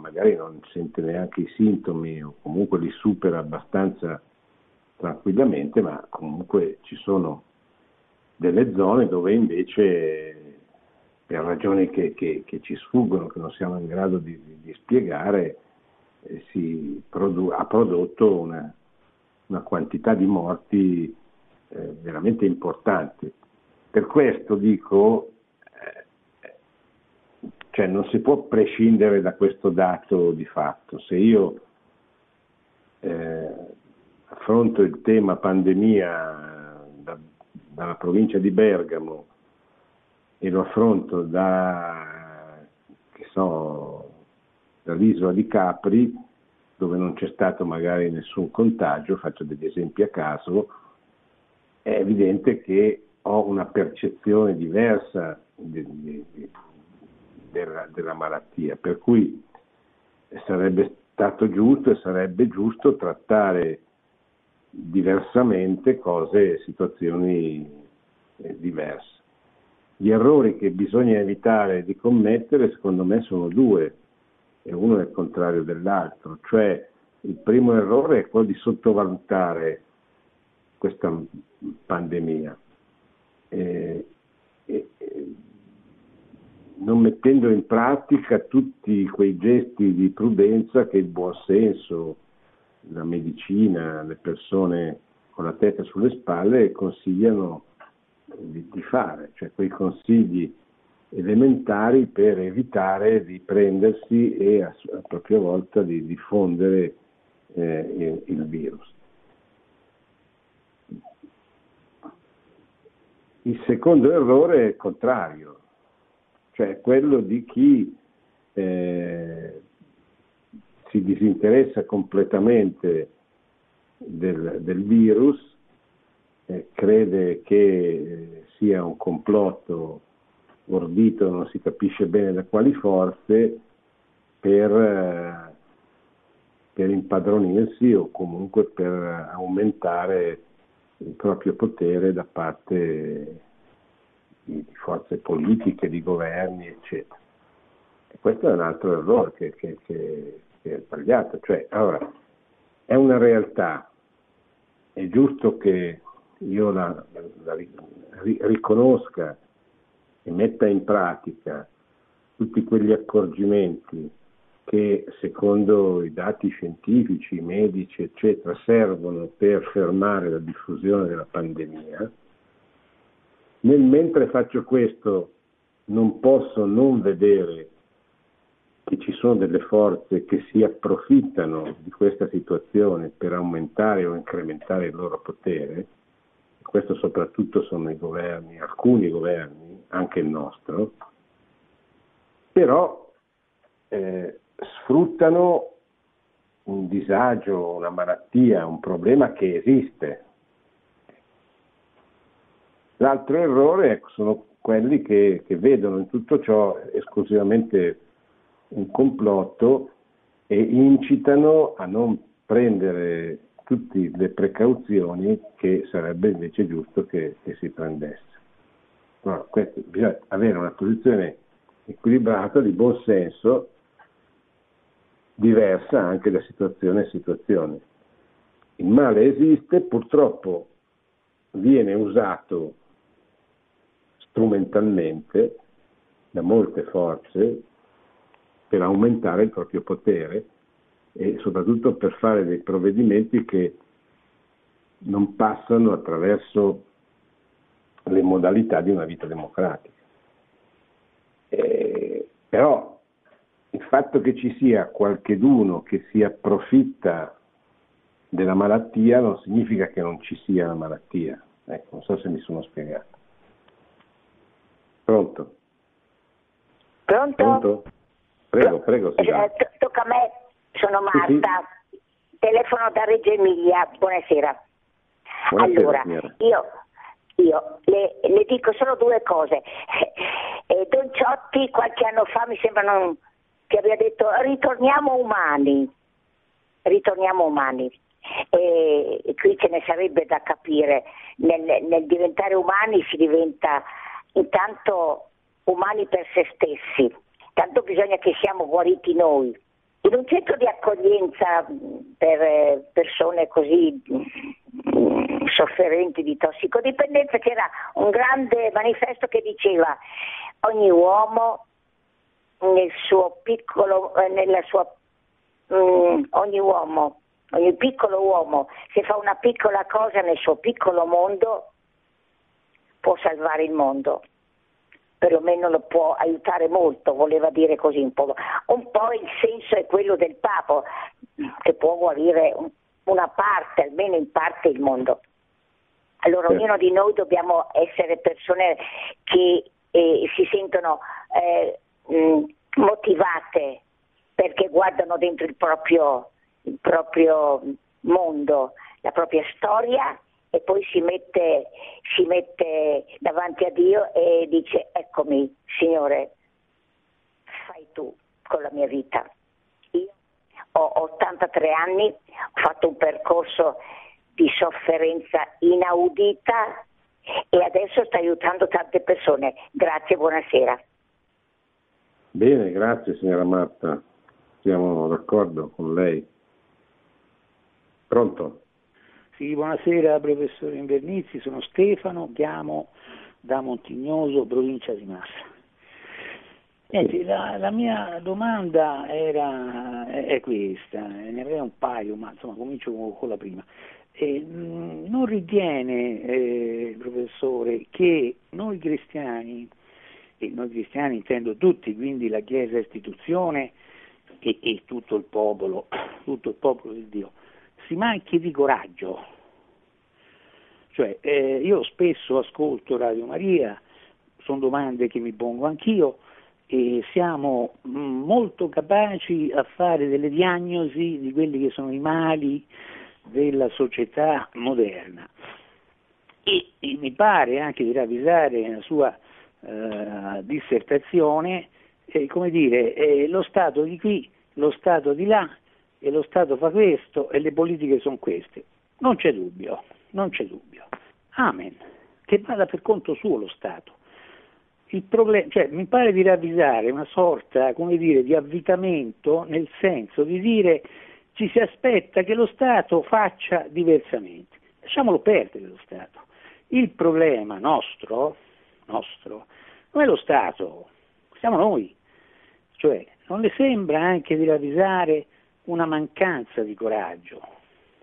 magari non sente neanche i sintomi o comunque li supera abbastanza tranquillamente, ma comunque ci sono delle zone dove invece per ragioni che, che, che ci sfuggono, che non siamo in grado di, di, spiegare, eh, produ- ha prodotto una, una, quantità di morti eh, veramente importante. Per questo dico, cioè non si può prescindere da questo dato di fatto. Se io eh, affronto il tema pandemia da, dalla provincia di Bergamo e lo affronto da, so, dall'isola di Capri, dove non c'è stato magari nessun contagio, faccio degli esempi a caso, è evidente che ho una percezione diversa di, di, di, della, della malattia, per cui sarebbe stato giusto e sarebbe giusto trattare diversamente cose, situazioni eh, diverse. Gli errori che bisogna evitare di commettere, secondo me, sono due e uno è il contrario dell'altro, cioè il primo errore è quello di sottovalutare questa pandemia, e, e, e, non mettendo in pratica tutti quei gesti di prudenza che il buonsenso, la medicina, le persone con la testa sulle spalle consigliano di, di fare, cioè quei consigli elementari per evitare di prendersi e a, a propria volta di diffondere eh, il virus. Il secondo errore è il contrario, cioè quello di chi eh, si disinteressa completamente del, del virus, eh, crede che sia un complotto ordito non si capisce bene da quali forze per, per impadronirsi o comunque per aumentare il proprio potere da parte di, di forze politiche, di governi, eccetera. E questo è un altro errore che, che, che, che è sbagliato. Cioè, allora, è una realtà, è giusto che io la, la, la riconosca e metta in pratica tutti quegli accorgimenti che secondo i dati scientifici, medici, eccetera, servono per fermare la diffusione della pandemia, nel mentre faccio questo non posso non vedere che ci sono delle forze che si approfittano di questa situazione per aumentare o incrementare il loro potere, questo soprattutto sono i governi, alcuni governi, anche il nostro, però eh, sfruttano un disagio, una malattia, un problema che esiste. L'altro errore ecco, sono quelli che, che vedono in tutto ciò esclusivamente un complotto e incitano a non prendere tutte le precauzioni che sarebbe invece giusto che, che si prendesse. Allora, questo, bisogna avere una posizione equilibrata, di buon senso, diversa anche da situazione a situazione. Il male esiste, purtroppo viene usato strumentalmente da molte forze per aumentare il proprio potere e soprattutto per fare dei provvedimenti che non passano attraverso le modalità di una vita democratica. Eh, però il fatto che ci sia qualcheduno che si approfitta della malattia non significa che non ci sia la malattia. Ecco, non so se mi sono spiegato. Pronto? Pronto? Pronto? Prego, prego. Eh, tocca a me, sono Marta, sì, sì. telefono da Reggio Emilia, buonasera. buonasera allora, signora. io, io le, le, dico solo due cose. Eh, Don Ciotti qualche anno fa mi sembra non, che aveva detto ritorniamo umani, ritorniamo umani. E, e qui ce ne sarebbe da capire, nel, nel diventare umani si diventa intanto umani per se stessi tanto bisogna che siamo guariti noi. In un centro di accoglienza per eh, persone così sofferenti di tossicodipendenza c'era un grande manifesto che diceva ogni uomo nel suo piccolo, eh, nella sua, um, ogni uomo, ogni piccolo uomo, se fa una piccola cosa nel suo piccolo mondo, può salvare il mondo perlomeno lo può aiutare molto, voleva dire così un po'. Un po' il senso è quello del Papa, che può guarire una parte, almeno in parte, il mondo. Allora sì. ognuno di noi dobbiamo essere persone che eh, si sentono eh, motivate perché guardano dentro il proprio, il proprio mondo, la propria storia e poi si mette, si mette davanti a Dio e dice eccomi Signore, fai tu con la mia vita. Io ho 83 anni, ho fatto un percorso di sofferenza inaudita e adesso sto aiutando tante persone. Grazie, buonasera. Bene, grazie signora Marta, siamo d'accordo con lei. Pronto? Sì, buonasera professore Invernizzi, sono Stefano, chiamo da Montignoso, provincia di Massa. Niente, la, la, mia domanda era, è questa, ne avrei un paio, ma insomma comincio con, con la prima. Eh, non ritiene, eh, professore, che noi cristiani, e noi cristiani intendo tutti, quindi la Chiesa istituzione e, e tutto il popolo, tutto il popolo di Dio, manchi di coraggio. Cioè, eh, io spesso ascolto Radio Maria, sono domande che mi pongo anch'io, e siamo mm, molto capaci a fare delle diagnosi di quelli che sono i mali della società moderna. E, e mi pare anche di ravvisare nella sua eh, dissertazione, eh, come dire, eh, lo Stato di qui, lo Stato di là, e lo Stato fa questo e le politiche sono queste. Non c'è dubbio, non c'è dubbio. Amen. Che vada per conto suo lo Stato. Problem- cioè, mi pare di ravvisare una sorta dire, di avvitamento nel senso di dire ci si aspetta che lo Stato faccia diversamente. Lasciamolo perdere lo Stato. Il problema nostro, nostro non è lo Stato, siamo noi. Cioè, non le sembra anche di ravvisare una mancanza di coraggio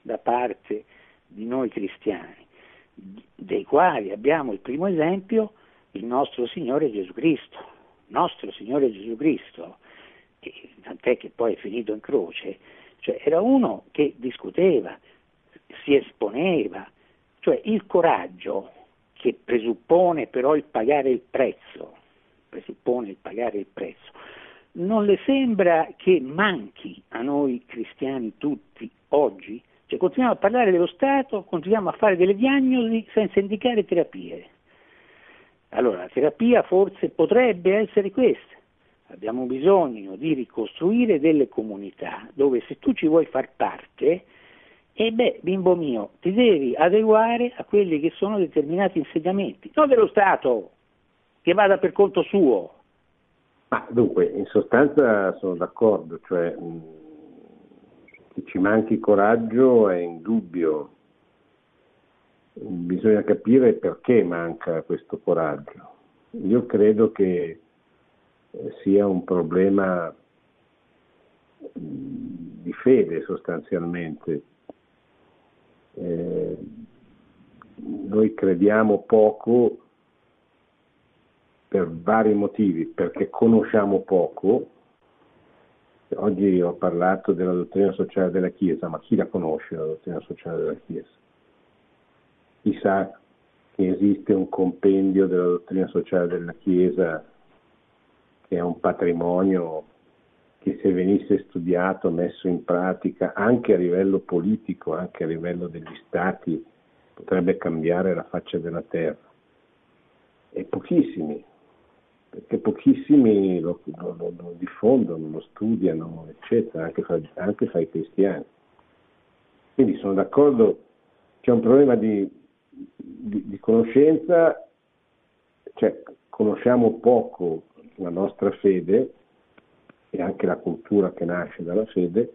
da parte di noi cristiani, dei quali abbiamo il primo esempio il nostro Signore Gesù Cristo, nostro Signore Gesù Cristo, tant'è che poi è finito in croce, cioè era uno che discuteva, si esponeva, cioè il coraggio che presuppone però il pagare il prezzo, presuppone il pagare il prezzo, non le sembra che manchi a noi cristiani tutti oggi? Cioè continuiamo a parlare dello Stato, continuiamo a fare delle diagnosi senza indicare terapie. Allora la terapia forse potrebbe essere questa. Abbiamo bisogno di ricostruire delle comunità dove se tu ci vuoi far parte, e beh, bimbo mio, ti devi adeguare a quelli che sono determinati insegnamenti, non dello Stato, che vada per conto suo. Ma dunque, in sostanza sono d'accordo, cioè che ci manchi coraggio è indubbio, bisogna capire perché manca questo coraggio. Io credo che eh, sia un problema di fede sostanzialmente, eh, noi crediamo poco per vari motivi, perché conosciamo poco. Oggi ho parlato della dottrina sociale della Chiesa, ma chi la conosce la dottrina sociale della Chiesa? Chi sa che esiste un compendio della dottrina sociale della Chiesa che è un patrimonio che se venisse studiato, messo in pratica anche a livello politico, anche a livello degli stati, potrebbe cambiare la faccia della terra. E pochissimi, perché pochissimi lo, lo, lo, diffondono, lo studiano, eccetera, anche fra, anche fra, i cristiani. Quindi sono d'accordo, c'è un problema di, di, di conoscenza, cioè conosciamo poco la nostra fede e anche la cultura che nasce dalla fede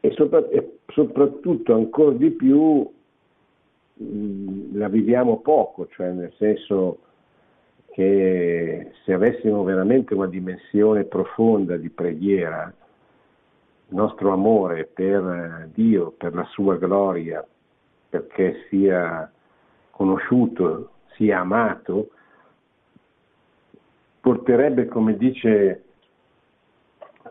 e, sopra, e soprattutto ancora di più la viviamo poco, cioè nel senso che se avessimo veramente una dimensione profonda di preghiera, il nostro amore per Dio, per la sua gloria, perché sia conosciuto, sia amato, porterebbe, come dice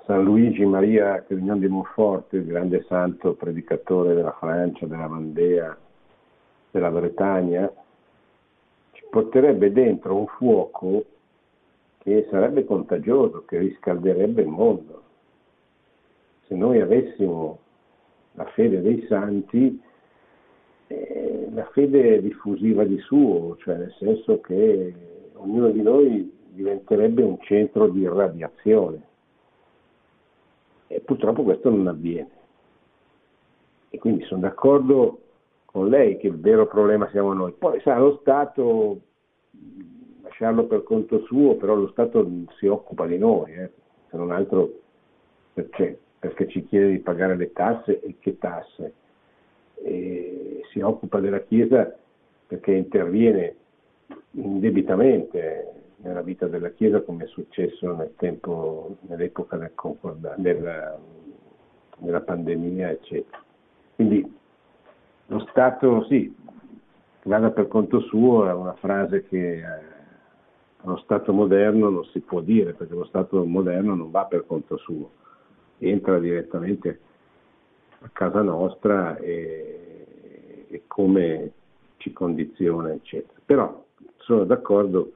San Luigi Maria Crignon di Montfort, il grande santo predicatore della Francia, della Vandea, della Bretagna, porterebbe dentro un fuoco che sarebbe contagioso, che riscalderebbe il mondo. Se noi avessimo la fede dei santi, eh, la fede diffusiva di suo, cioè nel senso che ognuno di noi diventerebbe un centro di irradiazione. E purtroppo questo non avviene. E quindi sono d'accordo con lei che il vero problema siamo noi. Poi sa, lo Stato, lasciarlo per conto suo, però lo Stato si occupa di noi, eh, se non altro perché, perché ci chiede di pagare le tasse e che tasse. E si occupa della Chiesa perché interviene indebitamente nella vita della Chiesa come è successo nel tempo, nell'epoca del della, della pandemia, eccetera. Quindi lo Stato, sì, vada per conto suo è una frase che eh, allo Stato moderno non si può dire, perché lo Stato moderno non va per conto suo, entra direttamente a casa nostra e, e come ci condiziona, eccetera. Però sono d'accordo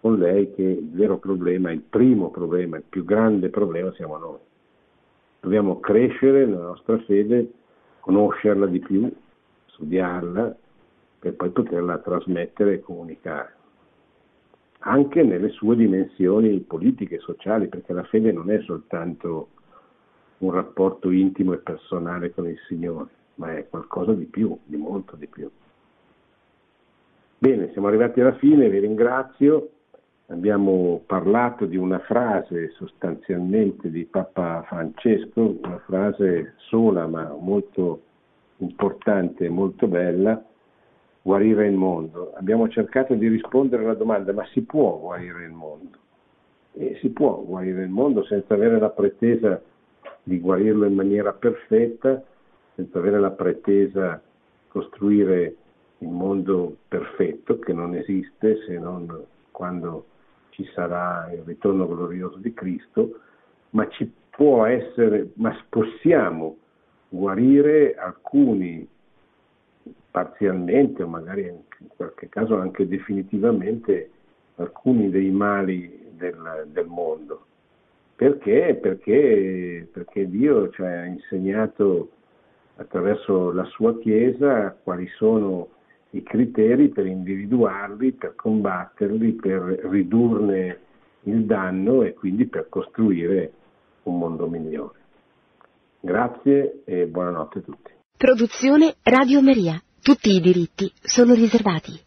con lei che il vero problema, il primo problema, il più grande problema siamo noi. Dobbiamo crescere nella nostra fede, conoscerla di più, studiarla, per poi poterla trasmettere e comunicare. Anche nelle sue dimensioni politiche e sociali, perché la fede non è soltanto un rapporto intimo e personale con il Signore, ma è qualcosa di più, di molto di più. Bene, siamo arrivati alla fine, vi ringrazio abbiamo parlato di una frase sostanzialmente di Papa Francesco, una frase sola ma molto importante e molto bella, guarire il mondo. Abbiamo cercato di rispondere alla domanda ma si può guarire il mondo? E si può guarire il mondo senza avere la pretesa di guarirlo in maniera perfetta, senza avere la pretesa di costruire il mondo perfetto che non esiste se non quando ci sarà il ritorno glorioso di Cristo, ma ci può essere, ma possiamo guarire alcuni parzialmente o magari in qualche caso anche definitivamente alcuni dei mali del, del mondo. Perché? Perché, perché Dio ci ha insegnato attraverso la sua Chiesa quali sono i criteri per individuarli, per combatterli, per ridurne il danno e quindi per costruire un mondo migliore. Grazie e buonanotte a tutti. Produzione Radio Maria. Tutti i diritti sono riservati.